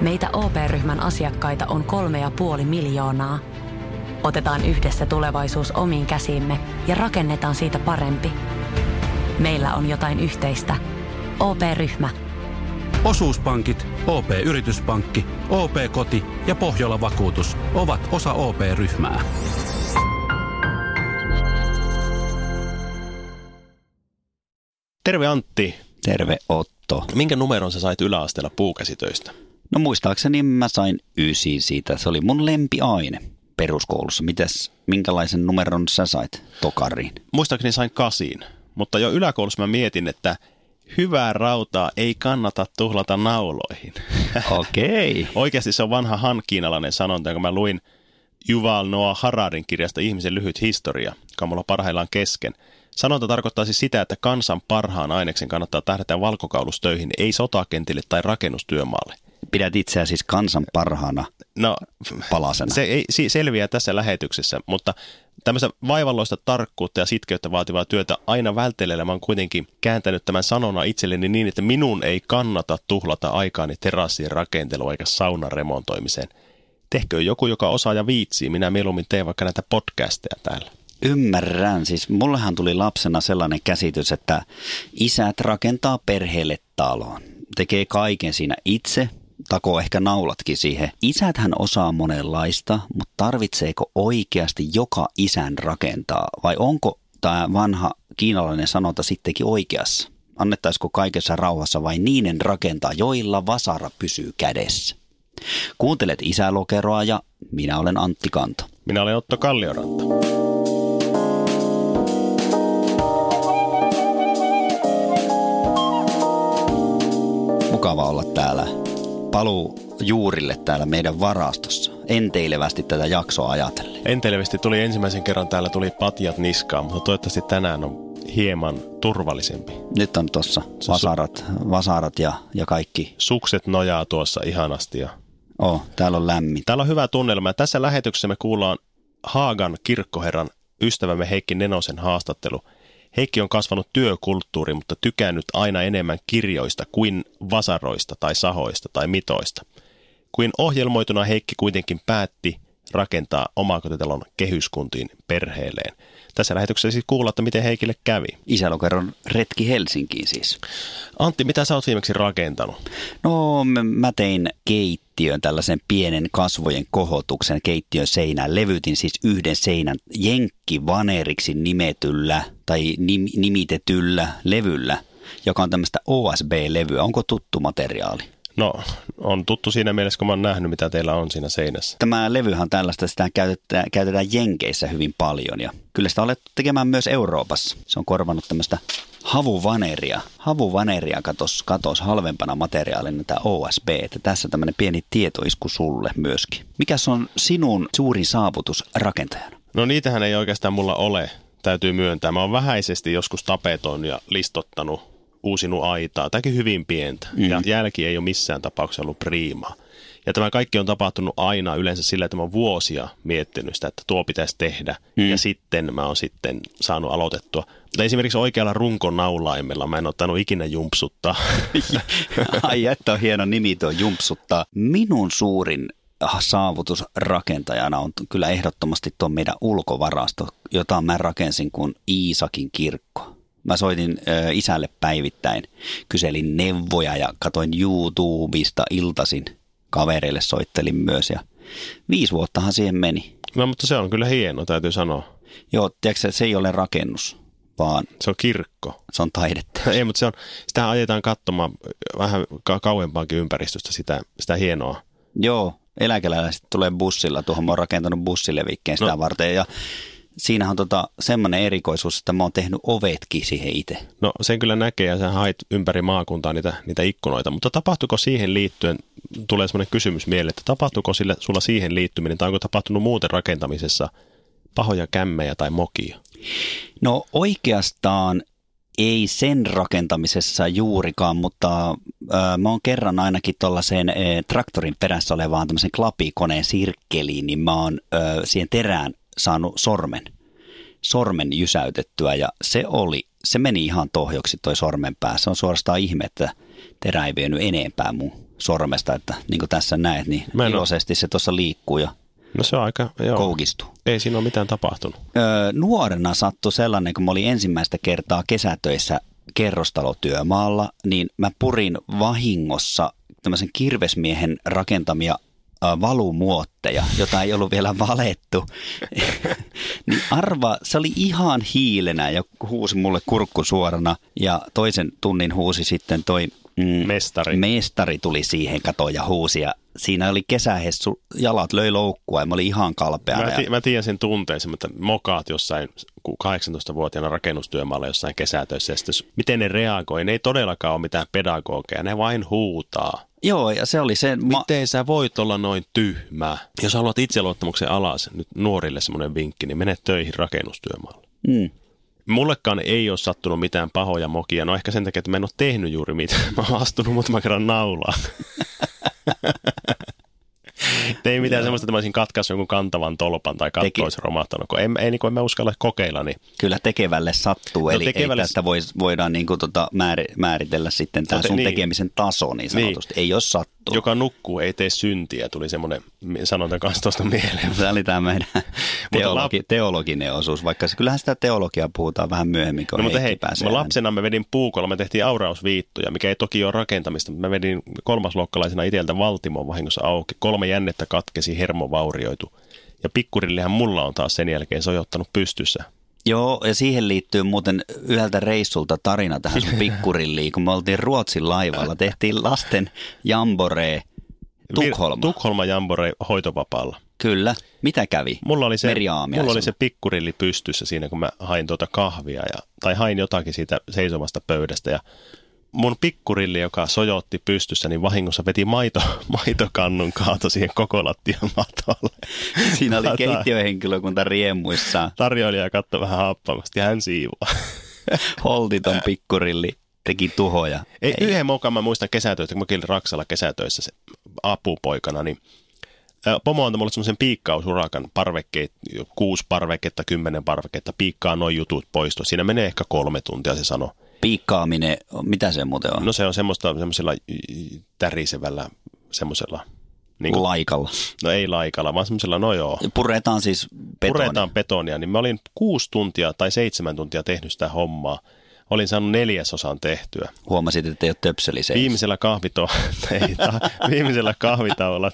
Meitä OP-ryhmän asiakkaita on kolme ja puoli miljoonaa. Otetaan yhdessä tulevaisuus omiin käsiimme ja rakennetaan siitä parempi. Meillä on jotain yhteistä. OP-ryhmä. Osuuspankit, OP-yrityspankki, OP-koti ja Pohjola Vakuutus ovat osa OP-ryhmää. Terve Antti. Terve Otto. Minkä numeron sä sait yläasteella puukäsitöistä? No muistaakseni mä sain ysi siitä. Se oli mun lempiaine peruskoulussa. Mites, minkälaisen numeron sä sait tokariin? Muistaakseni sain kasiin, mutta jo yläkoulussa mä mietin, että hyvää rautaa ei kannata tuhlata nauloihin. Okei. Okay. Oikeasti se on vanha hankiinalainen sanonta, jonka mä luin Yuval Noah Hararin kirjasta Ihmisen lyhyt historia, joka on mulla parhaillaan kesken. Sanonta tarkoittaa siis sitä, että kansan parhaan aineksen kannattaa tähdätä valkokaulusstöihin, ei sotakentille tai rakennustyömaalle. Pidät itseä siis kansan parhaana no, palasena. Se ei selviää tässä lähetyksessä, mutta tämmöistä vaivalloista tarkkuutta ja sitkeyttä vaativaa työtä aina välttelemällä mä oon kuitenkin kääntänyt tämän sanona itselleni niin, että minun ei kannata tuhlata aikaani terassien rakentelua eikä saunan remontoimiseen. Tehkö joku, joka osaa ja viitsii. Minä mieluummin teen vaikka näitä podcasteja täällä. Ymmärrän. Siis mullehan tuli lapsena sellainen käsitys, että isät rakentaa perheelle talon. Tekee kaiken siinä itse, takoo ehkä naulatkin siihen. Isäthän osaa monenlaista, mutta tarvitseeko oikeasti joka isän rakentaa? Vai onko tämä vanha kiinalainen sanonta sittenkin oikeassa? Annettaisiko kaikessa rauhassa vai niiden rakentaa, joilla vasara pysyy kädessä? Kuuntelet isälokeroa ja minä olen Antti Kanto. Minä olen Otto Kallioranta. mukava olla täällä paluu juurille täällä meidän varastossa. Enteilevästi tätä jaksoa ajatellen. Enteilevästi tuli ensimmäisen kerran täällä tuli patjat niskaan, mutta toivottavasti tänään on hieman turvallisempi. Nyt on tuossa vasarat, vasarat ja, ja kaikki. Sukset nojaa tuossa ihanasti. Ja... Oh, täällä on lämmin. Täällä on hyvä tunnelma. Tässä lähetyksessä me kuullaan Haagan kirkkoherran ystävämme Heikki Nenosen haastattelu – Heikki on kasvanut työkulttuuri, mutta tykännyt aina enemmän kirjoista kuin vasaroista tai sahoista tai mitoista. Kuin ohjelmoituna Heikki kuitenkin päätti rakentaa omakotitalon kehyskuntiin perheelleen. Tässä lähetyksessä siis kuulla, että miten Heikille kävi. Isälokeron retki Helsinkiin siis. Antti, mitä sä oot viimeksi rakentanut? No mä tein keittiön, tällaisen pienen kasvojen kohotuksen keittiön seinään. Levytin siis yhden seinän jenkkivaneriksi nimetyllä tai nim, nimitetyllä levyllä, joka on tämmöistä OSB-levyä. Onko tuttu materiaali? No, on tuttu siinä mielessä, kun mä oon nähnyt, mitä teillä on siinä seinässä. Tämä levyhän on tällaista, sitä käytetään, käytetään Jenkeissä hyvin paljon ja kyllä sitä olet tekemään myös Euroopassa. Se on korvannut tämmöistä havuvaneria. Havuvaneria katos, katos halvempana materiaalina tämä OSB. Että tässä tämmöinen pieni tietoisku sulle myöskin. Mikä on sinun suurin saavutus rakentajana? No niitähän ei oikeastaan mulla ole, täytyy myöntää. Mä oon vähäisesti joskus tapetoinut ja listottanut uusinut aitaa, tämäkin hyvin pientä. Mm. Ja jälki ei ole missään tapauksessa ollut priimaa. Ja tämä kaikki on tapahtunut aina yleensä sillä, että mä oon vuosia miettinyt sitä, että tuo pitäisi tehdä. Mm. Ja sitten mä oon sitten saanut aloitettua. Mutta esimerkiksi oikealla runkonaulaimella mä en ottanut ikinä jumpsuttaa. Ai että on hieno nimi tuo jumpsuttaa. Minun suurin saavutus rakentajana on kyllä ehdottomasti tuo meidän ulkovarasto, jota mä rakensin kuin Iisakin kirkko. Mä soitin ö, isälle päivittäin, kyselin neuvoja ja katoin YouTubesta iltasin. Kavereille soittelin myös ja viisi vuottahan siihen meni. No mutta se on kyllä hieno, täytyy sanoa. Joo, tiedätkö, se ei ole rakennus, vaan... Se on kirkko. Se on taidetta. ei, mutta se on, sitä ajetaan katsomaan vähän kauempaankin ympäristöstä sitä, sitä hienoa. Joo, eläkeläiset tulee bussilla, tuohon mä oon rakentanut bussilevikkeen sitä no. varten ja siinähän on tota, semmoinen erikoisuus, että mä oon tehnyt ovetkin siihen itse. No sen kyllä näkee ja sä hait ympäri maakuntaa niitä, niitä ikkunoita, mutta tapahtuiko siihen liittyen, tulee semmoinen kysymys mieleen, että tapahtuiko sille, sulla siihen liittyminen tai onko tapahtunut muuten rakentamisessa pahoja kämmejä tai mokia? No oikeastaan ei sen rakentamisessa juurikaan, mutta äh, mä oon kerran ainakin tuollaiseen äh, traktorin perässä olevaan tämmöisen klapikoneen sirkkeliin, niin mä oon äh, siihen terään saanut sormen, sormen jysäytettyä ja se oli, se meni ihan tohjoksi toi sormen pää. Se on suorastaan ihme, että terä ei vienyt enempää mun sormesta, että niin kuin tässä näet, niin iloisesti se tuossa liikkuu ja No se on aika, joo. koukistuu. Ei siinä ole mitään tapahtunut. Öö, nuorena sattui sellainen, kun mä olin ensimmäistä kertaa kesätöissä kerrostalotyömaalla, niin mä purin vahingossa tämmöisen kirvesmiehen rakentamia valumuotteja, jota ei ollut vielä valettu. niin arva, se oli ihan hiilenä ja huusi mulle kurkku suorana ja toisen tunnin huusi sitten toi mm, Mestari. mestari tuli siihen katoon ja huusi ja siinä oli kesähessu, jalat löi loukkua ja mä olin ihan kalpeana. Mä, ti- mä tiedän sen tunteen, että mokaat jossain ku- 18-vuotiaana rakennustyömaalla jossain kesätöissä. Ja sitten, miten ne reagoi? Ne ei todellakaan ole mitään pedagogeja, ne vain huutaa. Joo, ja se oli se... Ma- Miten sä voit olla noin tyhmä? Jos haluat itseluottamuksen alas, nyt nuorille semmoinen vinkki, niin mene töihin rakennustyömaalle. mm. Mullekaan ei ole sattunut mitään pahoja mokia. No ehkä sen takia, että mä en ole tehnyt juuri mitään. Mä oon astunut muutaman kerran naulaa. ei mitään semmoista, että mä olisin katkaissut jonkun kantavan tolpan tai katto Teki- olisi romahtanut. Kun ei, ei niin kuin en mä uskalla kokeilla, niin Kyllä tekevälle sattuu, No eli, tekevälle- eli tästä vois, voidaan niin kuin tota määr, määritellä sitten tämä No sun niin. tekemisen taso niin sanotusti. Ei ole sattuu. Joka nukkuu ei tee syntiä, tuli semmoinen sanonta kanssa tuosta mieleen. Tämä meidän teologi, teologinen osuus, vaikka se, kyllähän sitä teologiaa puhutaan vähän myöhemmin, kun No mutta hei, pääsee mä lapsena me vedin puukolla, me tehtiin aurausviittoja, mikä ei toki ole rakentamista, mutta mä vedin kolmasluokkalaisena itseltä Valtimon vahingossa auki. Kolme jännettä katkesi, hermo vaurioitu. Ja pikkurillehän mulla on taas sen jälkeen sojottanut pystyssä. Joo, ja siihen liittyy muuten yhdeltä reissulta tarina tähän sun pikkurilliin, kun me oltiin Ruotsin laivalla, tehtiin lasten jamboree Tukholma. Vir- Tukholma Jambore hoitovapaalla. Kyllä. Mitä kävi? Mulla oli, se, mulla oli se pikkurilli pystyssä siinä, kun mä hain tuota kahvia, ja, tai hain jotakin siitä seisomasta pöydästä. Ja mun pikkurilli, joka sojotti pystyssä, niin vahingossa veti maito, maitokannun kaato siihen koko lattian matolle. Siinä oli keittiöhenkilökunta riemuissaan. Tarjoilija katsoi vähän happamasti hän siivoaa. Holtiton pikkurilli teki tuhoja. Ei, yhden mokan mä muistan kesätöitä, kun mä olin Raksalla kesätöissä se apupoikana, niin Pomo antoi mulle semmoisen piikkausurakan, parvekkeet, kuusi parveketta, kymmenen parveketta, piikkaa noin jutut poisto. Siinä menee ehkä kolme tuntia, se sanoi. Piikkaaminen, mitä se muuten on? No se on semmoista semmoisella tärisevällä semmoisella, niin kuin, Laikalla. no ei laikalla, vaan semmoisella, no joo. Puretaan siis betonia. Puretaan betonia, niin mä olin kuusi tuntia tai seitsemän tuntia tehnyt sitä hommaa. Olin saanut neljäsosan tehtyä. Huomasit, että ei ole töpseli seis. Viimeisellä, kahvito, ei, ta, viimeisellä kahvitauolla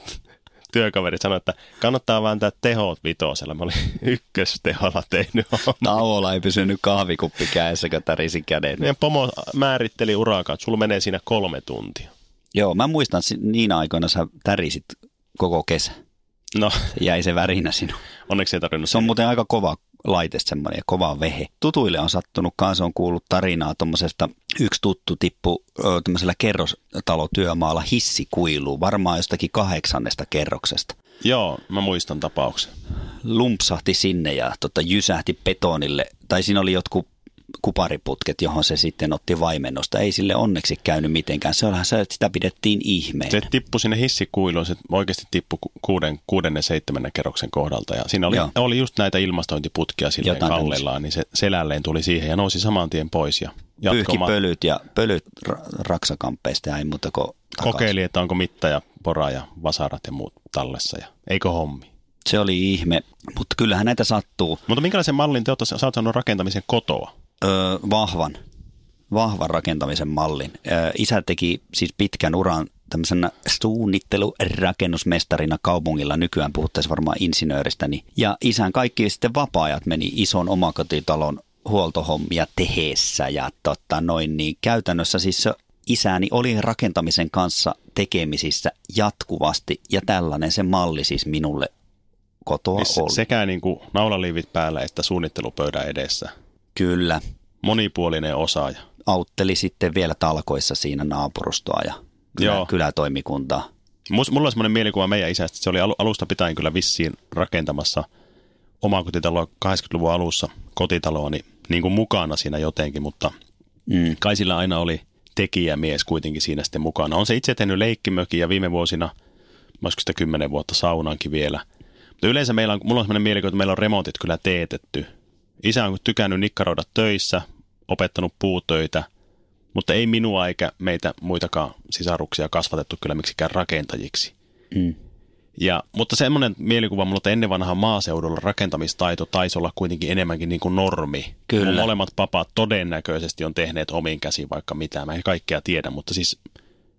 työkaveri sanoi, että kannattaa vääntää tehot vitosella. Mä olin ykkösteholla tehnyt. Tauolla ei pysynyt kahvikuppi kädessä, kun tärisi kädet. Meidän pomo määritteli urakaa, että sulla menee siinä kolme tuntia. Joo, mä muistan, niinä aikoina sä tärisit koko kesä. No, Se jäi se värinä sinun. onneksi ei tarvinnut Se on muuten aika kova laite semmoinen kova vehe. Tutuille on sattunut kanssa, on kuullut tarinaa tuommoisesta, yksi tuttu tippu tämmöisellä kerrostalotyömaalla hissikuiluun, varmaan jostakin kahdeksannesta kerroksesta. Joo, mä muistan tapauksen. Lumpsahti sinne ja tota, jysähti betonille, tai siinä oli jotkut kupariputket, johon se sitten otti vaimennosta. Ei sille onneksi käynyt mitenkään. Se onhan se, että sitä pidettiin ihmeenä. Se tippui sinne hissikuiluun, se oikeasti tippui ku- kuuden, kuudennen, seitsemännen kerroksen kohdalta. Ja siinä oli, Joo. oli just näitä ilmastointiputkia silleen Jotain kallellaan, niin se selälleen tuli siihen ja nousi saman tien pois. Ja Pyyhki pölyt ja pölyt ra- raksakamppeista ja ei muuta kuin takaisin. kokeili, että onko mitta ja pora ja vasarat ja muut tallessa. Ja eikö hommi? Se oli ihme, mutta kyllähän näitä sattuu. Mutta minkälaisen mallin te olette, sä oot saanut rakentamisen kotoa? Öö, vahvan, vahvan rakentamisen mallin. Öö, isä teki siis pitkän uran tämmöisenä suunnittelu-rakennusmestarina kaupungilla. Nykyään puhuttaisiin varmaan insinööristä. Niin. Ja isän kaikki sitten vapaa-ajat meni ison omakotitalon huoltohommia teheessä ja tota noin, niin käytännössä siis se isäni oli rakentamisen kanssa tekemisissä jatkuvasti ja tällainen se malli siis minulle kotoa Siis oli. sekä niin kuin naulaliivit päällä että suunnittelupöydän edessä. Kyllä, Monipuolinen osaaja. autteli sitten vielä talkoissa siinä naapurustoa ja kylä, Joo. kylätoimikuntaa. Mulla on semmoinen mielikuva meidän isästä, että se oli alu- alusta pitäen kyllä vissiin rakentamassa omakotitaloa 80-luvun alussa kotitaloa niin, niin kuin mukana siinä jotenkin, mutta Mm. kai sillä aina oli tekijämies kuitenkin siinä sitten mukana. On se itse tehnyt leikkimökin ja viime vuosina, olisiko sitä kymmenen vuotta saunaankin vielä. Mutta yleensä meillä on, mulla on semmoinen mielikuva, että meillä on remontit kyllä teetetty. Isä on tykännyt nikkaroida töissä, opettanut puutöitä Mutta ei minua eikä meitä muitakaan sisaruksia kasvatettu kyllä miksikään rakentajiksi. Mm. Ja, mutta semmoinen mielikuva mulla, että ennen vanhaa maaseudulla rakentamistaito taisi olla kuitenkin enemmänkin niin kuin normi. Kyllä. Mun molemmat papat todennäköisesti on tehneet omiin käsiin vaikka mitään. Mä en kaikkea tiedä, mutta siis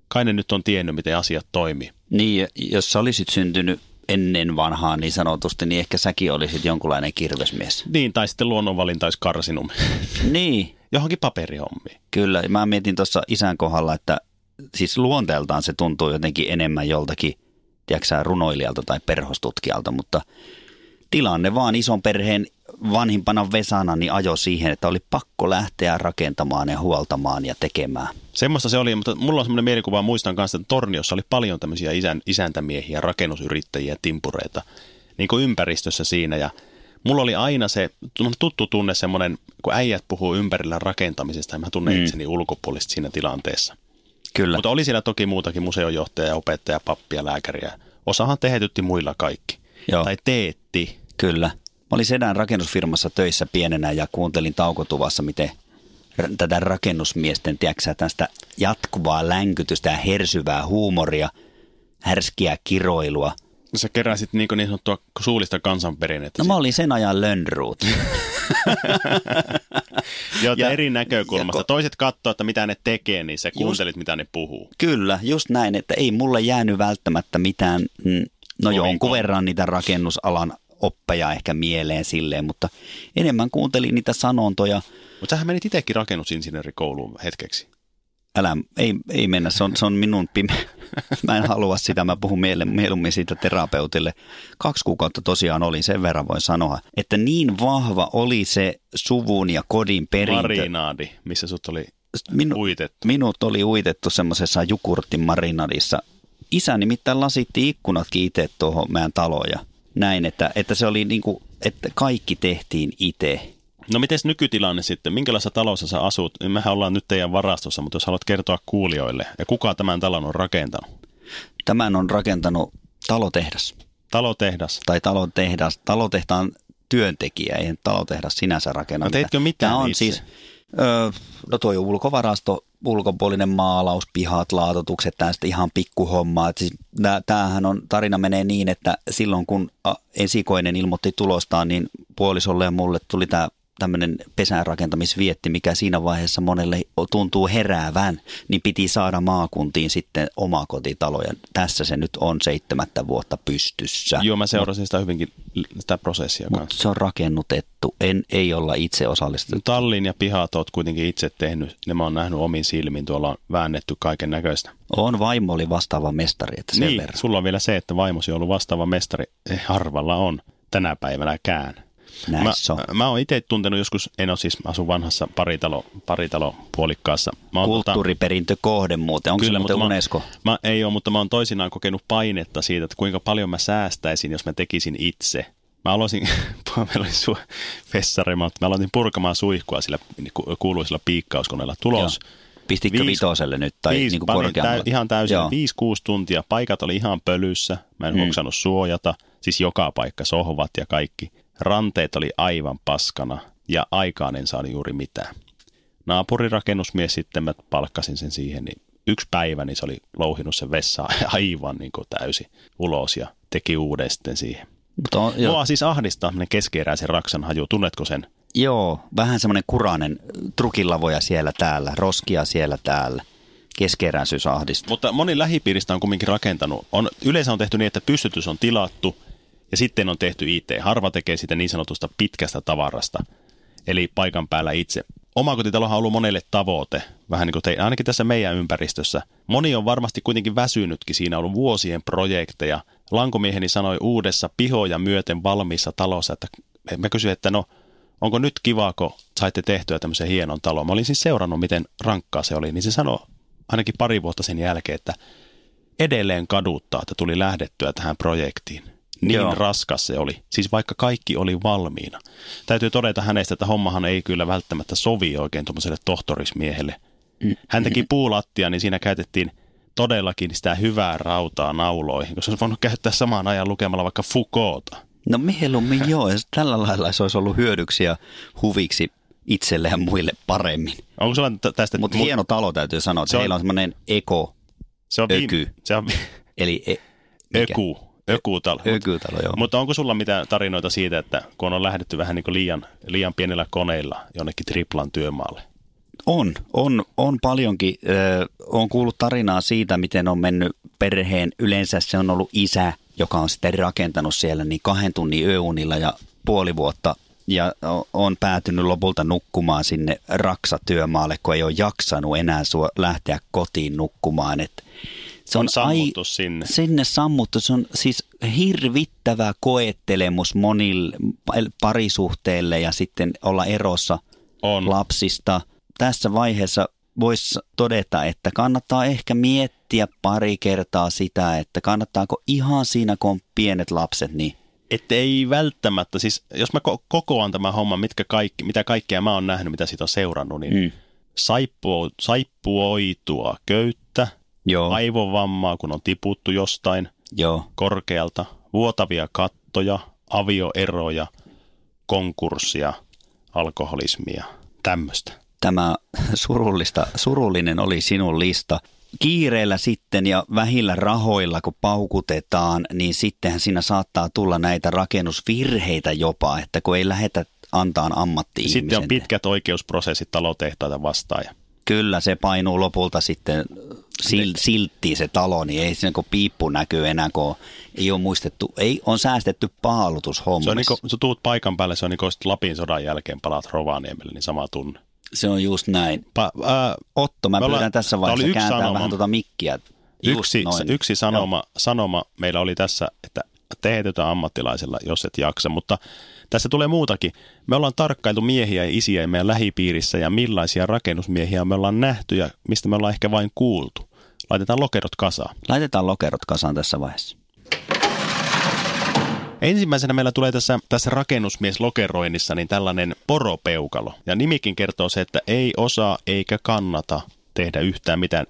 kai ne nyt on tiennyt, miten asiat toimii. Niin, jos sä olisit syntynyt ennen vanhaa niin sanotusti, niin ehkä säkin olisit jonkunlainen kirvesmies. Niin, tai sitten luonnonvalinta olisi karsinut Niin, johonkin paperihommiin. kyllä. Mä mietin tuossa isän kohdalla, että siis luonteeltaan se tuntuu jotenkin enemmän joltakin, tiedätkö runoilijalta tai perhostutkijalta, mutta tilanne vaan ison perheen vanhimpana Vesana niin ajo siihen, että oli pakko lähteä rakentamaan ja huoltamaan ja tekemään. Semmoista se oli, mutta mulla on semmoinen mielikuva, muistan kanssa, että Torniossa oli paljon tämmöisiä isän, isäntämiehiä, rakennusyrittäjiä, timpureita, niin kuin ympäristössä siinä. Ja mulla oli aina se tuttu tunne semmoinen, kun äijät puhuu ympärillä rakentamisesta, ja mä tunnen Mm. mm. itseni ulkopuolisesti siinä tilanteessa. Kyllä. Mutta oli siellä toki muutakin museojohtaja, opettaja, pappia, lääkäriä. Osahan tehetytti muilla kaikki. Joo. Tai teetti. Kyllä. Olin sedän rakennusfirmassa töissä pienenä ja kuuntelin taukotuvassa, miten tätä rakennusmiesten, tiedätkö, tästä jatkuvaa länkytystä ja hersyvää huumoria, härskiä kiroilua. Sä keräsit niin, niin sanottua suullista kansanperinnettä. No mä olin sen ajan lönnruut. Joita ja- eri näkökulmasta. ja ko- Toiset katsoo, että mitä ne tekee, niin sä kuuntelit, mitä ne puhuu. Kyllä, just näin, että ei mulle jäänyt välttämättä mitään, mm, no Kovin jonkun verran niitä rakennusalan oppeja ehkä mieleen silleen, mutta enemmän kuuntelin niitä sanontoja. Mutta sähän menit itsekin rakennusinsinöörikouluun hetkeksi. Älä, ei, ei mennä, se on, se on minun pime. Mä en halua sitä, mä puhun mieluummin siitä terapeutille. Kaksi kuukautta tosiaan oli, sen verran voin sanoa, että niin vahva oli se suvun ja kodin perintö. Marinaadi, missä sut oli Minu, uitettu. minut oli uitettu semmoisessa jukurtin marinadissa. Isä nimittäin lasitti ikkunatkin itse tuohon meidän taloon ja näin, että, että se oli niin kuin, että kaikki tehtiin itse. No miten nykytilanne sitten? Minkälaisessa talossa sä asut? Mehän ollaan nyt teidän varastossa, mutta jos haluat kertoa kuulijoille. Ja kuka tämän talon on rakentanut? Tämän on rakentanut talotehdas Talotehdas. tai talotehdas, talotehtaan työntekijä, ei talotehdas sinänsä rakenna. No teitkö mitään Tämä on itse? siis, öö, no tuo ulkovarasto, ulkopuolinen maalaus, pihat, laatotukset, tästä ihan pikkuhommaa. Siis, tämähän on, tarina menee niin, että silloin kun esikoinen ilmoitti tulostaan, niin puolisolle ja mulle tuli tämä tämmöinen pesärakentamisvietti, mikä siinä vaiheessa monelle tuntuu heräävän, niin piti saada maakuntiin sitten omakotitalo. Ja tässä se nyt on seitsemättä vuotta pystyssä. Joo, mä seurasin sitä hyvinkin, sitä prosessia Mutta kanssa. se on rakennutettu. En, ei olla itse osallistunut. Tallin ja pihat oot kuitenkin itse tehnyt. Ne mä oon nähnyt omin silmin. Tuolla on väännetty kaiken näköistä. On vaimo oli vastaava mestari, että sen Niin, verran. sulla on vielä se, että vaimosi on ollut vastaava mestari. Harvalla on tänä päivänäkään. Mä, on. mä oon itse tuntenut joskus, en ole siis, mä asun vanhassa paritalo, paritalo puolikkaassa. Mä oon tota- Kulttuuriperintökohde muuten. Onko se muuten mä, Unesco? Mä, ei ole, mutta mä oon toisinaan kokenut painetta siitä, että kuinka paljon mä säästäisin, jos mä tekisin itse. Mä aloisin, meillä oli su, fessari, mä mä aloitin purkamaan suihkua sillä niin ku- kuuluisella piikkauskoneella. Tulos, Pistikö Viisi- vitoselle nyt tai viisi, niin kuin täy, ihan täysin, Joo. 5-6 tuntia. Paikat oli ihan pölyssä, mä en Mm. mm. hoksannut suojata, siis joka paikka, sohvat ja kaikki. Ranteet oli aivan paskana ja aikaan en saanut juuri mitään. Naapurirakennusmies sitten, mä palkkasin sen siihen, niin yksi päivä niin se oli louhinut sen vessaa aivan niin kuin täysin ulos ja teki uuden sitten siihen. Mutta on, Mua siis ahdistaa tämmöinen keskeeräisen raksan haju, tunnetko sen? joo, vähän semmoinen kurainen trukilavoja siellä täällä, roskia siellä täällä. Keskeeräisyys ahdistaa. Mutta moni lähipiiristä on kumminkin rakentanut. On, yleensä on tehty niin, että pystytys on tilattu ja sitten on tehty IT. Harva tekee sitä niin sanotusta pitkästä tavarasta, eli paikan päällä itse. Omakotitalohan on ollut monelle tavoite, vähän niin kuin te, ainakin tässä meidän ympäristössä. Moni on varmasti kuitenkin väsynytkin, siinä on ollut vuosien projekteja. Lankomieheni sanoi uudessa pihoja myöten valmiissa talossa, että mä kysyin, että no onko nyt kiva, kun saitte tehtyä tämmöisen hienon talon. Mä olin siis seurannut, miten rankkaa se oli, niin se sanoi ainakin pari vuotta sen jälkeen, että edelleen kaduttaa, että tuli lähdettyä tähän projektiin. Niin Joo. Raskas se oli. Siis vaikka kaikki oli valmiina. Täytyy todeta hänestä, että hommahan ei kyllä välttämättä sovi oikein tuommoiselle tohtorismiehelle. Hän teki puulattia, niin siinä käytettiin todellakin sitä hyvää rautaa nauloihin, koska se olisi voinut käyttää samaan ajan lukemalla vaikka Foucaulta. No mieluummin joo, jos tällä lailla se olisi ollut hyödyksi ja huviksi itselle ja muille paremmin. Onko sulla tästä... Mutta mu- hieno talo täytyy sanoa, että Se on- heillä on semmoinen eko, se on viime- öky. Se on eli e, mikä? öku. Ökutalo. ökytalo, joo. Mutta onko sulla mitään tarinoita siitä, että kun on lähdetty vähän niin liian, liian pienellä koneilla jonnekin triplan työmaalle? On, on, on paljonkin. Ö, on kuullut tarinaa siitä, miten on mennyt perheen. Yleensä se on ollut isä, joka on sitten rakentanut siellä niin kahden tunnin yöunilla ja puoli vuotta. Ja on päätynyt lopulta nukkumaan sinne raksatyömaalle, kun ei ole jaksanut enää sua lähteä kotiin nukkumaan. Et se On sammuttu sinne. Sinne sammuttu. Se on siis hirvittävä koettelemus monille parisuhteelle ja sitten olla erossa On. lapsista. Tässä vaiheessa voisi todeta, että kannattaa ehkä miettiä pari kertaa sitä, että kannattaako ihan siinä, kun on pienet lapset, niin Että ei välttämättä, siis jos mä ko- kokoan tämän homman, mitkä kaikki, mitä kaikkea mä oon nähnyt, mitä siitä on seurannut, niin mm. saippuo, saippuoitua köyttä, joo, aivovammaa, kun on tiputtu jostain joo, korkealta, vuotavia kattoja, avioeroja, konkurssia, alkoholismia, tämmöistä. tämä surullista, surullinen oli sinun lista. Kiireellä sitten ja vähillä rahoilla, kun paukutetaan, niin sittenhän siinä saattaa tulla näitä rakennusvirheitä jopa, että kun ei lähetä antaa ammatti Sitten on pitkät oikeusprosessit talotehtaita vastaan. Kyllä se painuu lopulta sitten sil, silttiin se talo, niin ei siinä kun piippu näkyy enää, kun ei ole muistettu, ei on säästetty paalutushommissa. se on niin kuin, kun tuut paikan päälle, se on niin kuin Lapin sodan jälkeen palaat Rovaniemelle, niin sama tunne. se on just näin. Pa, ää, Otto, mä pyydän tässä vaiheessa kääntää sanoma. vähän tuota mikkiä. Just yksi, noin. yksi sanoma, sanoma meillä oli tässä, että teetetä ammattilaisella, jos et jaksa, mutta tässä tulee muutakin. Me ollaan tarkkailtu miehiä ja isiä meidän lähipiirissä ja millaisia rakennusmiehiä me ollaan nähty ja mistä me ollaan ehkä vain kuultu. Laitetaan lokerot kasaan. Laitetaan lokerot kasaan tässä vaiheessa. Ensimmäisenä meillä tulee tässä, tässä rakennusmieslokeroinnissa niin tällainen poropeukalo. Ja nimikin kertoo se, että ei osaa eikä kannata tehdä yhtään mitään.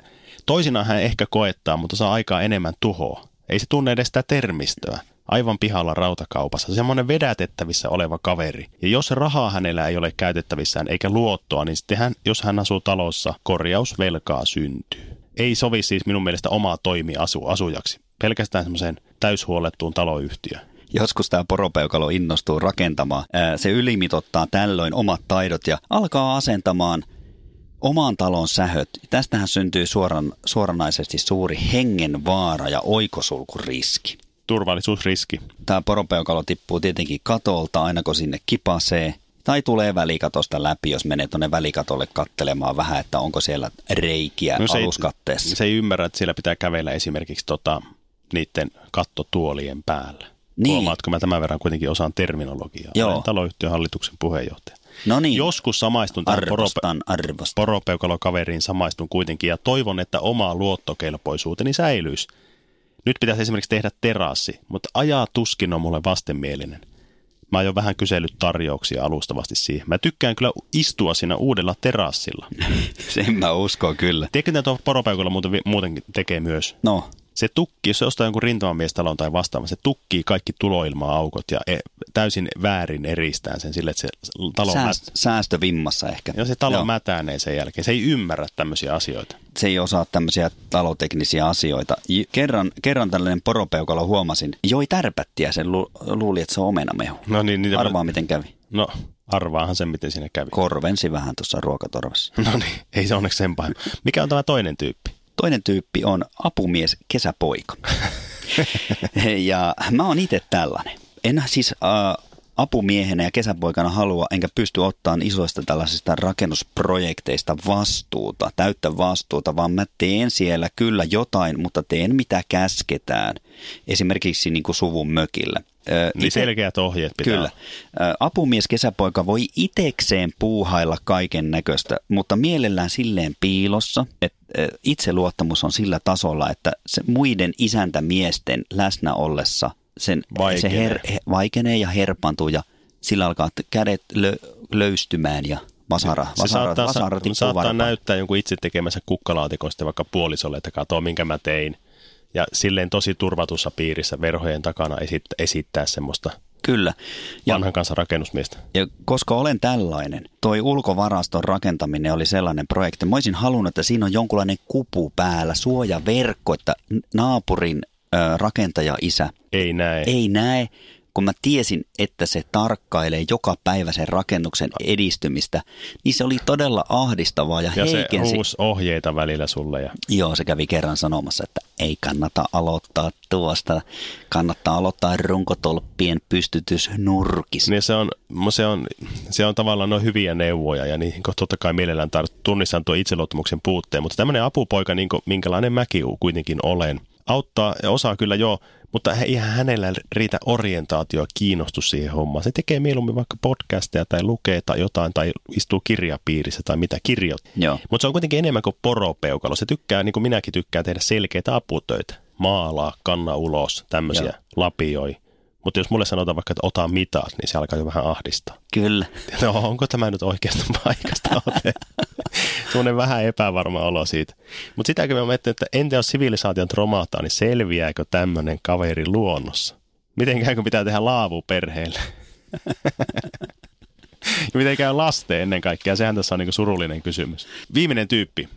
Toisinaan hän ehkä koettaa, mutta saa aikaa enemmän tuhoa. Ei se tunne edes sitä termistöä. Aivan pihalla rautakaupassa. Semmoinen vedätettävissä oleva kaveri. Ja jos rahaa hänellä ei ole käytettävissään eikä luottoa, niin sitten hän, jos hän asuu talossa, korjausvelkaa syntyy. Ei sovi siis minun mielestä omaa toimia asu, asujaksi. Pelkästään semmoiseen täyshuolettuun taloyhtiöön. Joskus tämä poropeukalo innostuu rakentamaan. Se ylimitottaa tällöin omat taidot ja alkaa asentamaan oman talon sähöt. Tästähän syntyy suoran, suoranaisesti suuri hengenvaara ja oikosulkuriski. turvallisuusriski. Tämä poropeukalo tippuu tietenkin katolta aina kun sinne kipasee. Tai tulee välikatosta läpi, jos menee tuonne välikatolle kattelemaan vähän, että onko siellä reikiä no se, ei, aluskatteessa. se ei ymmärrä, että siellä pitää kävellä esimerkiksi tota, niiden kattotuolien päällä. Niin. Huomaatko, mä tämän verran kuitenkin osaan terminologiaa. Joo. Olen taloyhtiön hallituksen puheenjohtaja. No niin, Joskus samaistun tähän porope- arvostan, arvostan. poropeukalokaveriin samaistun kuitenkin ja toivon, että oma luottokelpoisuuteni säilyisi. Nyt pitäisi esimerkiksi tehdä terassi, mutta ajaa tuskin on mulle vastenmielinen. Mä oon jo vähän kysellyt tarjouksia alustavasti siihen. Mä tykkään kyllä istua siinä uudella terassilla. Sen mä uskon kyllä. Tiedätkö, mitä tuo poropeukalla muuten, muutenkin tekee myös? No, Se tukkii, jos se ostaa jonkun rintamamiestalon tai vastaavan, se tukkii kaikki tuloilma-aukot ja e- täysin väärin eristään sen sille, että se talo sääst, säästövimmassa ehkä. ja se talo Joo. mätänee sen jälkeen. Se ei ymmärrä tämmöisiä asioita. se ei osaa tämmöisiä taloteknisiä asioita. Kerran, kerran tällainen poropeukalo huomasin, joi tärpättiä, sen lu- luuli, että se on omenamehu. No niin, niin Arvaa, miten kävi. No, arvaahan sen, miten siinä kävi. Korvensi vähän tuossa ruokatorvassa. No niin, ei se onneksi sen pahemmin. Mikä on tämä toinen tyyppi? Toinen tyyppi on apumies kesäpoika. ja mä oon itse tällainen. En siis äh, apumiehenä ja kesäpoikana halua, enkä pysty ottamaan isoista tällaisista rakennusprojekteista vastuuta, täyttä vastuuta, vaan mä teen siellä kyllä jotain, mutta teen mitä käsketään. Esimerkiksi niin kuin suvun mökillä. Ö, Niin ite- selkeät ohjeet pitää Kyllä. olla. Apumies kesäpoika voi itekseen puuhailla kaiken näköistä, mutta mielellään silleen piilossa, että itseluottamus on sillä tasolla, että se muiden isäntämiesten läsnä ollessa sen, Vaikenee. se her, he, vaikenee ja herpantuu ja sillä alkaa kädet lö, löystymään ja vasara, Se vasara, saattaa, vasara tippuu saattaa varpaan. näyttää jonkun itse tekemänsä kukkalaatikosta vaikka puolisolle, että katso minkä mä tein. Ja silleen tosi turvatussa piirissä verhojen takana esittää, esittää semmoista Kyllä. Ja, vanhan kanssa rakennusmiestä. ja koska olen tällainen, toi ulkovaraston rakentaminen oli sellainen projekti. Mä olisin halunnut, että siinä on jonkunlainen kupu päällä, suojaverkko, että naapurin ö, rakentaja isä Ei näe. ei näe, kun mä tiesin, että se tarkkailee joka päivä sen rakennuksen edistymistä, niin se oli todella ahdistavaa ja, Ja se heikensi. huusi ohjeita välillä sulle. Ja... Joo, se kävi kerran sanomassa, että ei kannata aloittaa tuosta, kannattaa aloittaa runkotolppien pystytys nurkissa. Niin se on, se, on, se on tavallaan noin hyviä neuvoja ja niihin totta kai mielellään tar- tunnistan tuo itseluottamuksen puutteen, mutta tämmöinen apupoika, niin kuin, minkälainen mäkin kuitenkin olen, auttaa ja osaa kyllä jo, mutta eihän hänellä riitä orientaatio ja kiinnostus siihen hommaan. Se tekee mieluummin vaikka podcasteja tai lukee tai jotain tai istuu kirjapiirissä tai mitä kirjoit. Mutta se on kuitenkin enemmän kuin poropeukalo. Se tykkää, niin kuin minäkin tykkään, tehdä selkeitä aputöitä. Maalaa, kanna ulos, tämmöisiä, Joo. lapioi. Mutta jos mulle sanotaan vaikka, että ota mitat, niin se alkaa jo vähän ahdistaa. Kyllä. No onko tämä nyt oikeasta paikasta otettu? Semmoinen vähän epävarma olo siitä. Mutta sitäkin mä mietin, että entä jos sivilisaation romahtaa, niin selviääkö tämmöinen kaveri luonnossa? Miten kun pitää tehdä laavu perheelle? ja miten käy lasten ennen kaikkea? Sehän tässä on niinku surullinen kysymys. Viimeinen tyyppi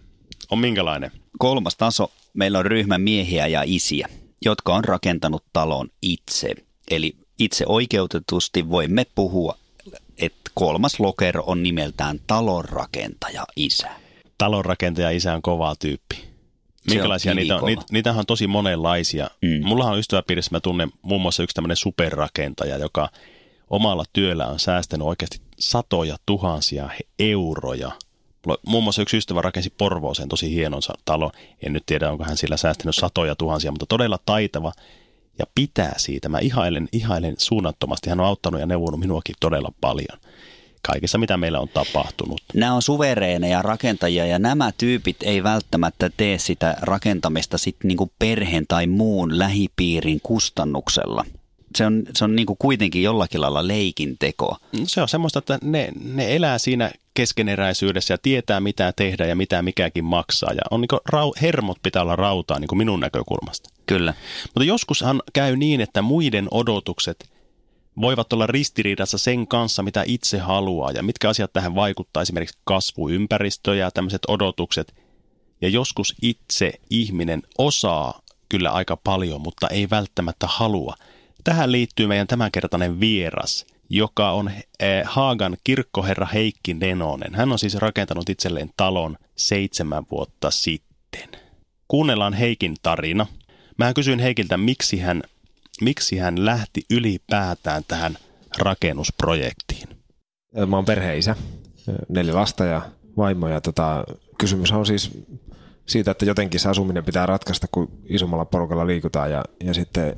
on minkälainen? Kolmas taso, meillä on ryhmä miehiä ja isiä, jotka on rakentanut talon itse. Eli itse oikeutetusti voimme puhua, että kolmas lokero on nimeltään talonrakentaja isä. talonrakentaja isä on kova tyyppi. Minkälaisia niitä on? Niitä, niitähän on tosi monenlaisia. Mm. Mullahan on ystäväpiirissä, mä tunnen muun muassa yksi tämmöinen superrakentaja, joka omalla työllä on säästänyt oikeasti satoja tuhansia euroja. Mulla- Muun muassa yksi ystävä rakensi Porvooseen tosi hienon talon. En nyt tiedä, onko hän sillä säästänyt satoja tuhansia, mutta todella taitava ja pitää siitä. Mä ihailen, ihailen suunnattomasti. Hän on auttanut ja neuvonut minuakin todella paljon kaikessa, mitä meillä on tapahtunut. Nämä on suvereeneja rakentajia ja nämä tyypit ei välttämättä tee sitä rakentamista sit niinku perheen tai muun lähipiirin kustannuksella. Se on, se on niinku kuitenkin jollakin lailla leikin tekoa. No Se on semmoista, että ne, ne elää siinä keskeneräisyydessä ja tietää mitä tehdä ja mitä mikäkin maksaa. Ja on niin rau, hermot pitää olla rautaa niin minun näkökulmasta. Kyllä. Mutta joskushan käy niin, että muiden odotukset voivat olla ristiriidassa sen kanssa, mitä itse haluaa ja mitkä asiat tähän vaikuttaa, esimerkiksi kasvuympäristö ja tämmöiset odotukset. Ja joskus itse ihminen osaa kyllä aika paljon, mutta ei välttämättä halua. Tähän liittyy meidän tämänkertainen vieras, joka on eh, Haagan kirkkoherra Heikki Nenonen. Hän on siis rakentanut itselleen talon seitsemän vuotta sitten. Kuunnellaan Heikin tarina. Mä kysyin Heikiltä, miksi hän, miksi hän lähti ylipäätään tähän rakennusprojektiin. Mä oon perheisä, neljä lasta ja vaimo. Ja tota, kysymys on siis siitä, että jotenkin se asuminen pitää ratkaista, kun isommalla porukalla liikutaan. Ja, ja sitten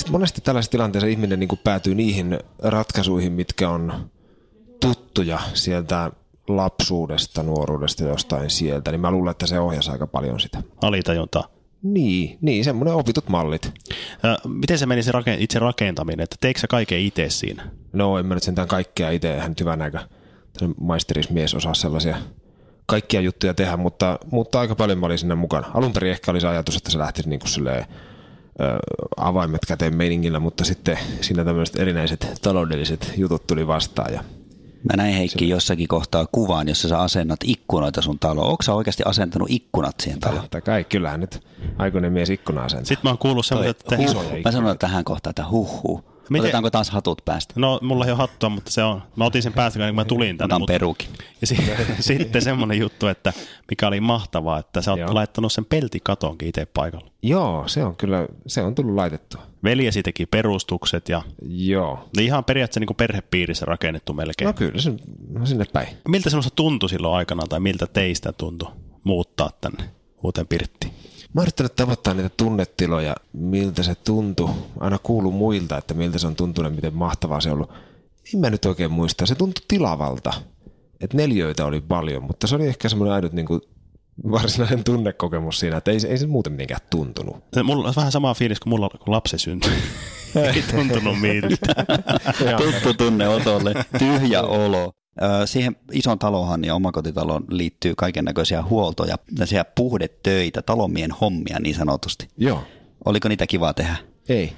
sit monesti tällaisessa tilanteessa ihminen niin kuin päätyy niihin ratkaisuihin, mitkä on tuttuja sieltä lapsuudesta, nuoruudesta, jostain sieltä. Niin mä luulen, että se ohjasi aika paljon sitä. Alitajunta. Niin, niin semmoinen opitut mallit. Ä, miten se meni se rake, itse rakentaminen? Että teikö sä kaiken itse siinä? No en mä nyt sentään kaikkea itse, hän nyt hyvän aika maisterismies osaa sellaisia kaikkia juttuja tehdä, mutta, mutta aika paljon mä olin sinne mukana. Alun perin ehkä oli se ajatus, että se lähtisi niin kuin silleen, ö, avaimet käteen meiningillä, mutta sitten siinä tämmöiset erinäiset taloudelliset jutut tuli vastaan ja Mä näin Heikki jossakin kohtaa kuvan, jossa sä asennat ikkunoita sun taloon. Onko sä oikeasti asentanut ikkunat siihen taloon? totta kai kyllähän nyt aikuinen mies ikkuna asentaa. Sitten mä oon kuullut semmoiset, että... Huh. Huh. Mä sanon tähän kohtaan, että huhhuh. Miten- Otetaanko taas hatut päästä? No, mulla ei ole hattua, mutta se on. Mä otin sen päästä, kun mä tulin tänne. Otan mutta, perukin. ja si- sitten semmoinen juttu, että mikä oli mahtavaa, että sä oot Joo. laittanut sen peltikatonkin itse paikalla. Joo, se on kyllä, se on tullut laitettua. Veljesi teki perustukset ja Joo. niin ihan periaatteessa niin kuin perhepiirissä rakennettu melkein. No kyllä, se, no sinne päin. Miltä sinusta tuntui silloin aikana tai miltä teistä tuntui muuttaa tänne uuteen Pirttiin? Mä oon yrittänyt tavoittaa niitä tunnetiloja, miltä se tuntui. Aina kuuluu muilta, että miltä se on tuntunut, miten mahtavaa se on ollut. En mä nyt oikein muista. Se tuntui tilavalta. Että neljöitä oli paljon, mutta se oli ehkä semmoinen ainut niin kuin varsinainen tunnekokemus siinä, että ei, se- ei se muuten mitenkään tuntunut. Mulla on vähän sama fiilis kuin mulla, kun lapsi syntyi. Ei tuntunut miltä. Tuttu tunne Otolle, tyhjä olo. Siihen ison talohan ja omakotitaloon liittyy kaiken näköisiä huoltoja, tällaisia puhdetöitä, talomien hommia niin sanotusti. Joo. Oliko niitä kiva tehdä? Ei.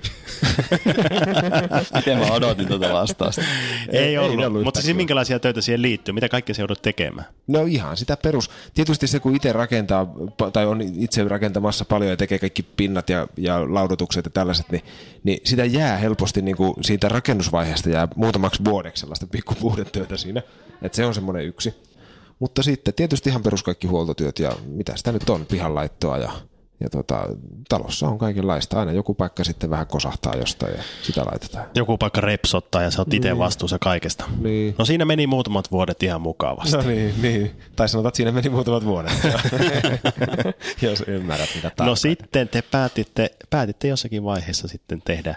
Miten mä odotin tuota vastausta? Ei, ei ei ollut, ollut mutta siis minkälaisia töitä siihen liittyy? Mitä kaikkea se joudut tekemään? No ihan sitä perus. Tietysti se, kun itse rakentaa, tai on itse rakentamassa paljon ja tekee kaikki pinnat ja, ja laudotukset ja tällaiset, niin, niin sitä jää helposti niin kuin siitä rakennusvaiheesta jää muutamaksi vuodeksi sellaista pikkupuhdetyötä siinä. Että se on semmoinen yksi. Mutta sitten tietysti ihan perus kaikki huoltotyöt ja mitä sitä nyt on, pihanlaittoa ja, ja tota, talossa on kaikenlaista. Aina joku paikka sitten vähän kosahtaa jostain ja sitä laitetaan. Joku paikka repsottaa ja sä oot itse vastuussa kaikesta. Niin. No siinä meni muutamat vuodet ihan mukavasti. No niin, niin. Tai sanotaan, että siinä meni muutamat vuodet. Jos ymmärrät, mitä tarkoitan. No sitten te päätitte, päätitte jossakin vaiheessa sitten tehdä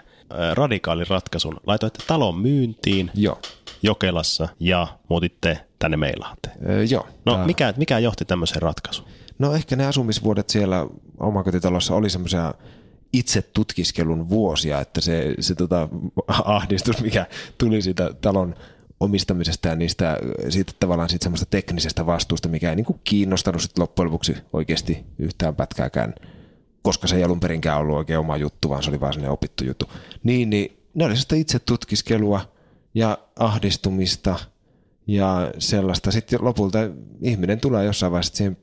radikaalin ratkaisun. Laitoitte talon myyntiin Joo. Jokelassa ja muutitte tänne Meilahteen. Öö, joo. No Tää- mikä, mikä johti tämmöiseen ratkaisuun? No ehkä ne asumisvuodet siellä omakotitalossa oli semmoisia itse tutkiskelun vuosia, että se, se tota, ahdistus, mikä tuli siitä talon omistamisesta ja niistä, siitä tavallaan siitä semmoista teknisestä vastuusta, mikä ei niinku kiinnostanut sit loppujen lopuksi oikeasti yhtään pätkääkään, koska se ei alun perinkään ollut oikein oma juttu, vaan se oli vaan sellainen opittu juttu. Niin, niin ne oli sitä itse tutkiskelua ja ahdistumista ja sellaista. Sitten lopulta ihminen tulee jossain vaiheessa siihen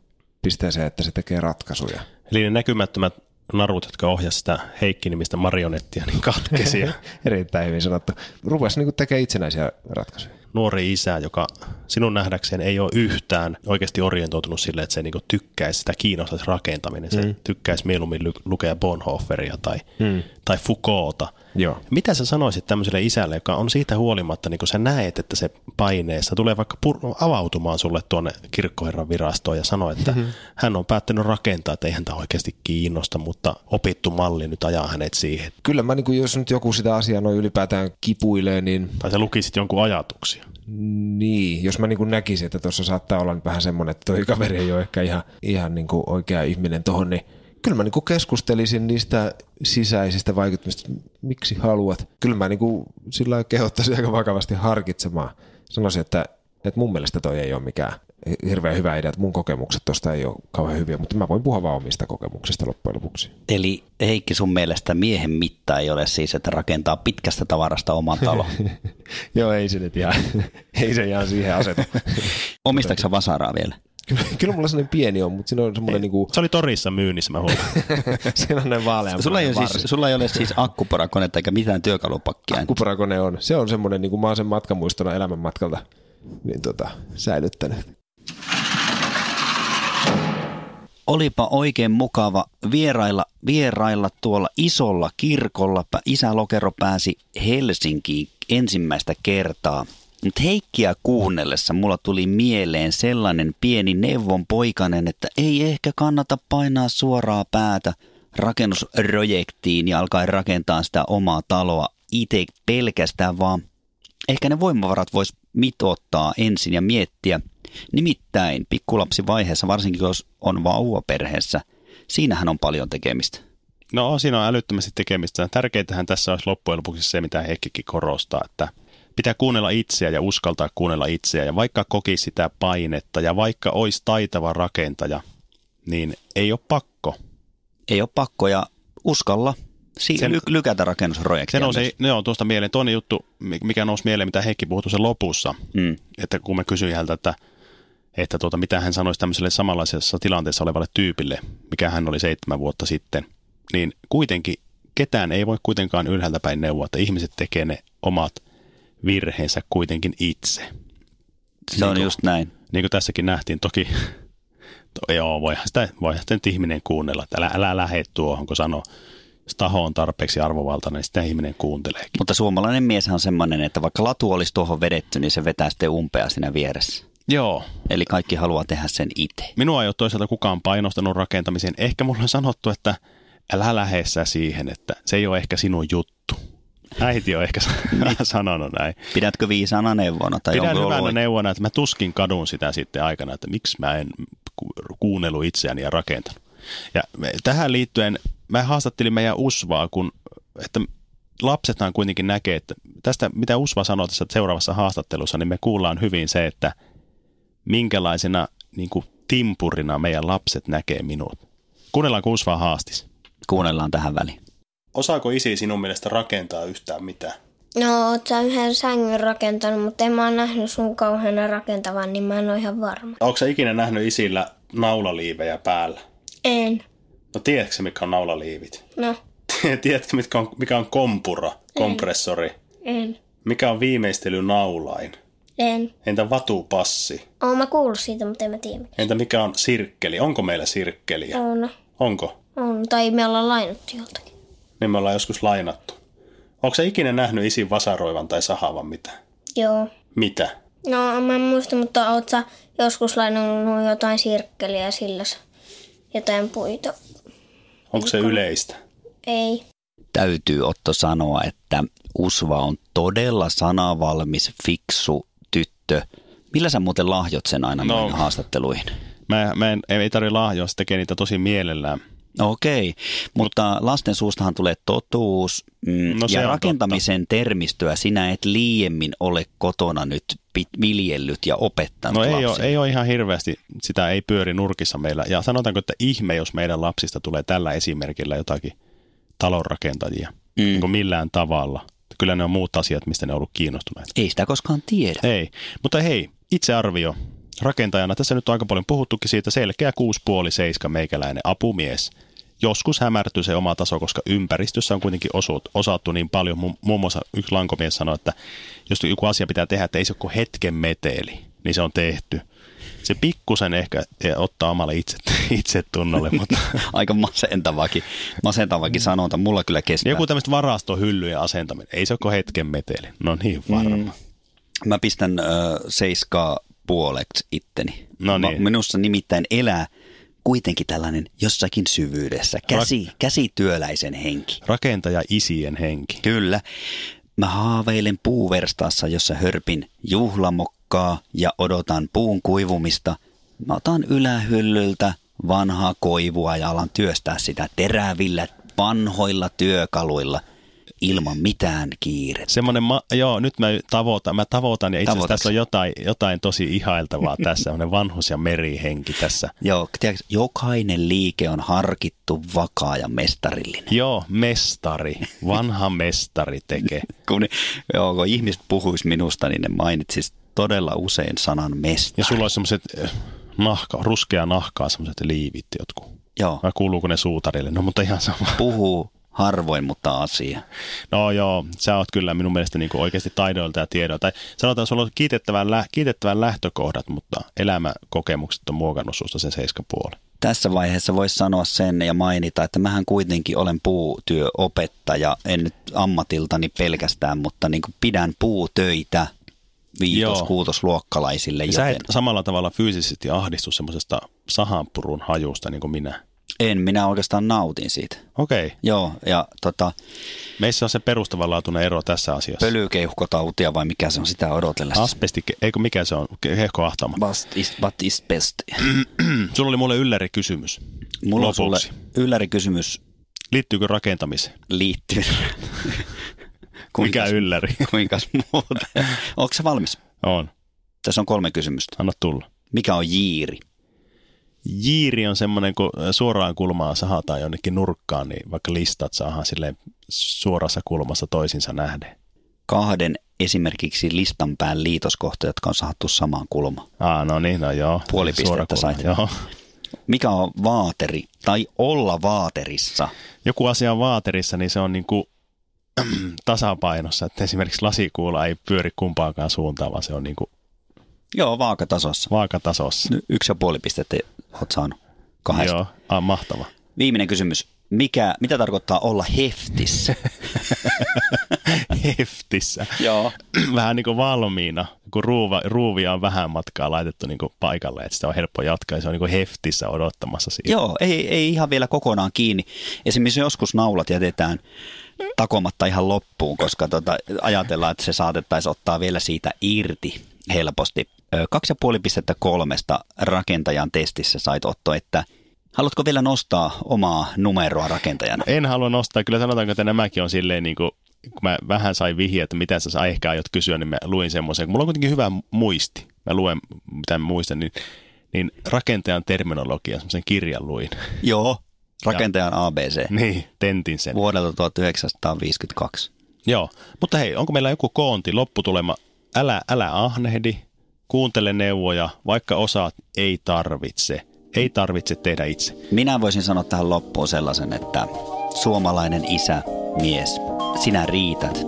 pisteeseen, että se tekee ratkaisuja. Eli ne näkymättömät narut, jotka ohjasivat sitä Heikki-nimistä marionettia, niin katkesi. ja Erittäin hyvin sanottu. Rupesi niin tekemään itsenäisiä ratkaisuja. nuori isä, joka sinun nähdäkseen ei ole yhtään oikeasti orientoitunut sille, että se niinku tykkäisi sitä kiinnostaisi rakentaminen. Se mm. tykkäisi mieluummin lu- lukea Bonhoefferia tai, mm. tai Foucaulta. Joo. Mitä sä sanoisit tämmöiselle isälle, joka on siitä huolimatta, niin kun sä näet, että se paineessa tulee vaikka pur- avautumaan sulle tuonne kirkkoherran virastoon ja sanoo, että mm-hmm. hän on päättänyt rakentaa, että ei häntä oikeasti kiinnosta, mutta opittu malli nyt ajaa hänet siihen. Kyllä mä, niin kuin, jos nyt joku sitä asiaa noin ylipäätään kipuilee, niin Tai sä lukisit jonkun ajatuksia. Niin, jos mä niin näkisin, että tuossa saattaa olla vähän semmoinen, että toi kaveri ei ole ehkä ihan, ihan niin oikea ihminen tuohon, niin kyllä mä niin kuin keskustelisin niistä sisäisistä vaikuttimista, miksi haluat. Kyllä mä niin kuin sillä kehottaisin aika vakavasti harkitsemaan. Sanoisin, että, että mun mielestä toi ei ole mikään hirveän hyvä idea, että mun kokemukset tuosta ei ole kauhean hyviä, mutta mä voin puhua vaan omista kokemuksista loppujen lopuksi. Eli Heikki, sun mielestä miehen mitta ei ole siis, että rakentaa pitkästä tavarasta oman talon. Joo, ei se nyt ihan, ei se ihan siihen asetu. Omistatko vasaraa vielä? Kyllä, kyllä mulla sellainen pieni on, mutta siinä on semmoinen niinku, Se oli torissa myynnissä, mä huomaan. siinä on ne vaalean Sulla ei, ole siis, sulla ei ole siis akkuporakonetta eikä mitään työkalupakkia. Akkuporakone on. Se on semmoinen, niin kuin mä oon sen matkamuistona elämänmatkalta niin tota, säilyttänyt. Olipa oikein mukava vierailla, vierailla tuolla isolla kirkolla. Isä Lokero pääsi Helsinkiin ensimmäistä kertaa. Mutta Heikkiä kuunnellessa mulla tuli mieleen sellainen pieni neuvon poikanen, että ei ehkä kannata painaa suoraa päätä rakennusprojektiin ja alkaa rakentaa sitä omaa taloa itse pelkästään, vaan ehkä ne voimavarat vois mitottaa ensin ja miettiä. Nimittäin pikkulapsivaiheessa, varsinkin jos on vauvaperheessä, siinähän on paljon tekemistä. No siinä on älyttömästi tekemistä. Tärkeintähän tässä olisi loppujen lopuksi se, mitä Heikkikin korostaa, että pitää kuunnella itseä ja uskaltaa kuunnella itseä. Ja vaikka koki sitä painetta ja vaikka olisi taitava rakentaja, niin ei ole pakko. Ei ole pakko ja uskalla si- Sen- ly- lykätä rakennusprojektia. Se nousi, ne on tuosta mieleen. Toinen juttu, mikä nousi mieleen, mitä Heikki puhui tuossa lopussa, Mm. että kun mä kysyin häntä, että, että tuota, mitä hän sanoisi tämmöiselle samanlaisessa tilanteessa olevalle tyypille, mikä hän oli seitsemän vuotta sitten, niin kuitenkin ketään ei voi kuitenkaan ylhäältä päin neuvoa, että ihmiset tekee ne omat virheensä kuitenkin itse. Se on Niin just näin. Niin kuin tässäkin nähtiin, toki to, joo, voihan sitä, voihan sitä nyt ihminen kuunnella, että älä, älä lähde tuohon, kun sanoo, jos taho on tarpeeksi arvovaltainen, niin sitä ihminen kuunteleekin. Mutta suomalainen mies on semmoinen, että vaikka latu olisi tuohon vedetty, niin se vetää sitten umpea siinä vieressä. Joo, Eli kaikki haluaa tehdä sen itse. Minua ei ole toisaalta kukaan painostanut rakentamiseen. Ehkä mulle on sanottu, että älä lähde sä siihen, että se ei ole ehkä sinun juttu. Äiti on ehkä sanonut näin. Pidätkö viisaana neuvona? Tai Pidän hyvänä ollut- neuvona, että mä tuskin kadun sitä sitten aikana, että miksi mä en ku- kuunnellut itseäni ja rakentanut. Ja tähän liittyen mä haastattelin meidän Usvaa, kun, että lapsethan kuitenkin näkee, että tästä mitä Usva sanoi tässä seuraavassa haastattelussa, niin me kuullaan hyvin se, että minkälaisena niin kuin timpurina meidän lapset näkee minut. Kuunnellaan, kun Usva haastis. Kuunnellaan tähän väliin. Osaako isi sinun mielestä rakentaa yhtään mitään? No, oot sä yhden sängyn rakentanut, mutta en mä oon nähnyt sun kauheana rakentavan, niin mä en ole ihan varma. Onko sä ikinä nähnyt isillä naulaliivejä päällä? En. No tiedätkö sä, mitkä on naulaliivit? No, Tiedätkö, mitkä on, mikä on kompura, kompressori? en. Mikä on viimeistelynaulain? En. Entä vatupassi? Oon mä kuullut siitä, mutta en mä tiedä. Entä mikä on sirkkeli? Onko meillä sirkkeliä? On. Onko? On. Tai me ollaan lainattu joltakin. Niin me ollaan joskus lainattu. Onko sä ikinä nähnyt isin vasaroivan tai sahavan mitään? Joo. Mitä? No, mä en muista, mutta oot sä joskus lainannut jotain sirkkeliä ja sillä jotain puita? Onko se yleistä? Ei. Täytyy Otto sanoa, että Usva on todella sanavalmis, fiksu tyttö. Millä sä muuten lahjot sen aina No. no. haastatteluihin? Mä, mä en, ei tarvi lahjoa, se tekee niitä tosi mielellään. Okei, mutta lasten suustahan tulee totuus mm, No ja rakentamisen termistöä sinä et liiemmin ole kotona nyt viljellyt ja opettanut No ei ole, ei ole ihan hirveästi, sitä ei pyöri nurkissa meillä. Ja sanotaanko, että ihme, jos meidän lapsista tulee tällä esimerkillä jotakin talonrakentajia. Mm. Niin kuin millään tavalla. Kyllä ne on muut asiat, mistä ne on ollut kiinnostuneet. Ei sitä koskaan tiedä. Ei, mutta hei, itsearvio. Rakentajana, tässä nyt on aika paljon puhuttukin siitä, selkeä 6,5-7 meikäläinen apumies. Joskus hämärtyy se oma taso, koska ympäristössä on kuitenkin osut, osattu niin paljon. Mu- Muun muassa yksi lankomies sanoi, että jos joku asia pitää tehdä, että ei se ole kuin hetken meteli, niin se on tehty. Se pikkusen ehkä ottaa omalle itse, itsetunnolle, mutta Aika masentavakin, masentavakin sanonta. Mulla kyllä kestää. joku tämmöistä varastohyllyjen asentaminen, ei se ole hetken meteli. No niin, varma. Mm. Mä pistän ö, seiskaa puoleksi itteni. No niin. Minussa nimittäin elää kuitenkin tällainen jossakin syvyydessä, käsi, käsityöläisen henki. Rakentaja isien henki. Kyllä. Mä haaveilen puuverstaassa, jossa hörpin juhlamokkaa ja odotan puun kuivumista. Mä otan ylähyllyltä vanhaa koivua ja alan työstää sitä terävillä vanhoilla työkaluilla ilman mitään kiirettä. Semmoinen, ma- joo, nyt mä tavoitan, mä tavoitan ja itse asiassa tässä on jotain, jotain tosi ihailtavaa tässä, semmoinen vanhus- ja merihenki tässä. Joo, tiedätkö, jokainen liike on harkittu, vakaa ja mestarillinen. Joo, mestari, vanha mestari tekee. Kun, ne- joo, kun ihmiset puhuis minusta, niin ne mainitsis todella usein sanan mestari. Ja sulla on semmoiset eh, nahka, ruskea nahkaa semmoiset liivit jotkut. Joo, Vai kuuluuko ne suutarille? No mutta ihan sama. puhuu harvoin, mutta asia. No joo, sä oot kyllä minun mielestä niin oikeasti taidoilta ja tiedoilta. Tai sanotaan, että sulla on kiitettävän, lä- kiitettävän lähtökohdat, mutta elämäkokemukset on muokannut susta sen seiskapuolen. Tässä vaiheessa voisi sanoa sen ja mainita, että mähän kuitenkin olen puutyöopettaja, en nyt ammatiltani pelkästään, mutta niin kuin pidän puutöitä viitos, kuutosluokkalaisille, Sä joten et samalla tavalla fyysisesti ahdistu semmoisesta sahanpurun hajusta niin kuin minä. En, minä oikeastaan nautin siitä. Okei, okay. Joo, ja tota, meissä on se perustavanlaatuinen ero tässä asiassa. pölykeuhkotautia vai mikä se on sitä odotellessa? Asbesti, eikö mikä se on, hehkoahtama. What is, what is best? Sulla oli mulle ylläri kysymys. Mulla on sulle Lopuksi. ylläri-kysymys Liittyykö rakentamiseen? liittyen. Mikä ylläri? Kuinka muuta? Onko se valmis? On. Tässä on kolme kysymystä. Anna tulla. Mikä on jiiri? Jiiri on semmoinen, kun suoraan kulmaan sahataan jonnekin nurkkaan, niin vaikka listat saadaan silleen suorassa kulmassa toisinsa nähden. Kahden esimerkiksi listan pään liitoskohta, jotka on sahattu samaan kulmaan. Aa, no niin, no joo. Puoli pistettä sait. Joo. Mikä on vaateri tai olla vaaterissa? Joku asia on vaaterissa, niin se on niin kuin tasapainossa, että esimerkiksi lasikuula ei pyöri kumpaankaan suuntaan, vaan se on niin kuin Joo, vaakatasossa. vaakatasossa. Nyt Yksi ja puoli pistettä oot saanut kahdesta. Joo, ah, mahtava. Viimeinen kysymys. Mikä, mitä tarkoittaa olla heftissä? Heftissä. Joo. Vähän niin kuin valmiina, kun ruuva, ruuvia on vähän matkaa laitettu niin kuin paikalle, että sitä on helppo jatkaa ja se on niin kuin heftissä odottamassa siitä. Joo, ei, ei ihan vielä kokonaan kiinni. Esimerkiksi joskus naulat jätetään takomatta ihan loppuun, koska tota, ajatellaan, että se saatettaisiin ottaa vielä siitä irti helposti. Ö, Kaksi ja puoli pistettä kolmesta rakentajan testissä sait Otto, että haluatko vielä nostaa omaa numeroa rakentajana? En halua nostaa, kyllä sanotaanko, että nämäkin on silleen niin kuin, kun mä vähän sain vihjeä, että mitä sä ehkä aiot kysyä, niin mä luin semmoisen. Mulla on kuitenkin hyvä muisti. Mä luen, mitä mä muistan, niin, niin rakentajan terminologia, semmoisen kirjan luin. Joo, Rakentajan ABC. Niin, tentin sen. Vuodelta 1952. Joo, mutta hei, onko meillä joku koonti, lopputulema? Älä, älä ahnehdi, kuuntele neuvoja, vaikka osaat, ei tarvitse. Ei tarvitse tehdä itse. Minä voisin sanoa tähän loppuun sellaisen, että suomalainen isä, mies, sinä riität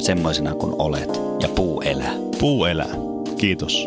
semmoisena kuin olet ja puu elää. Puu elää. Kiitos.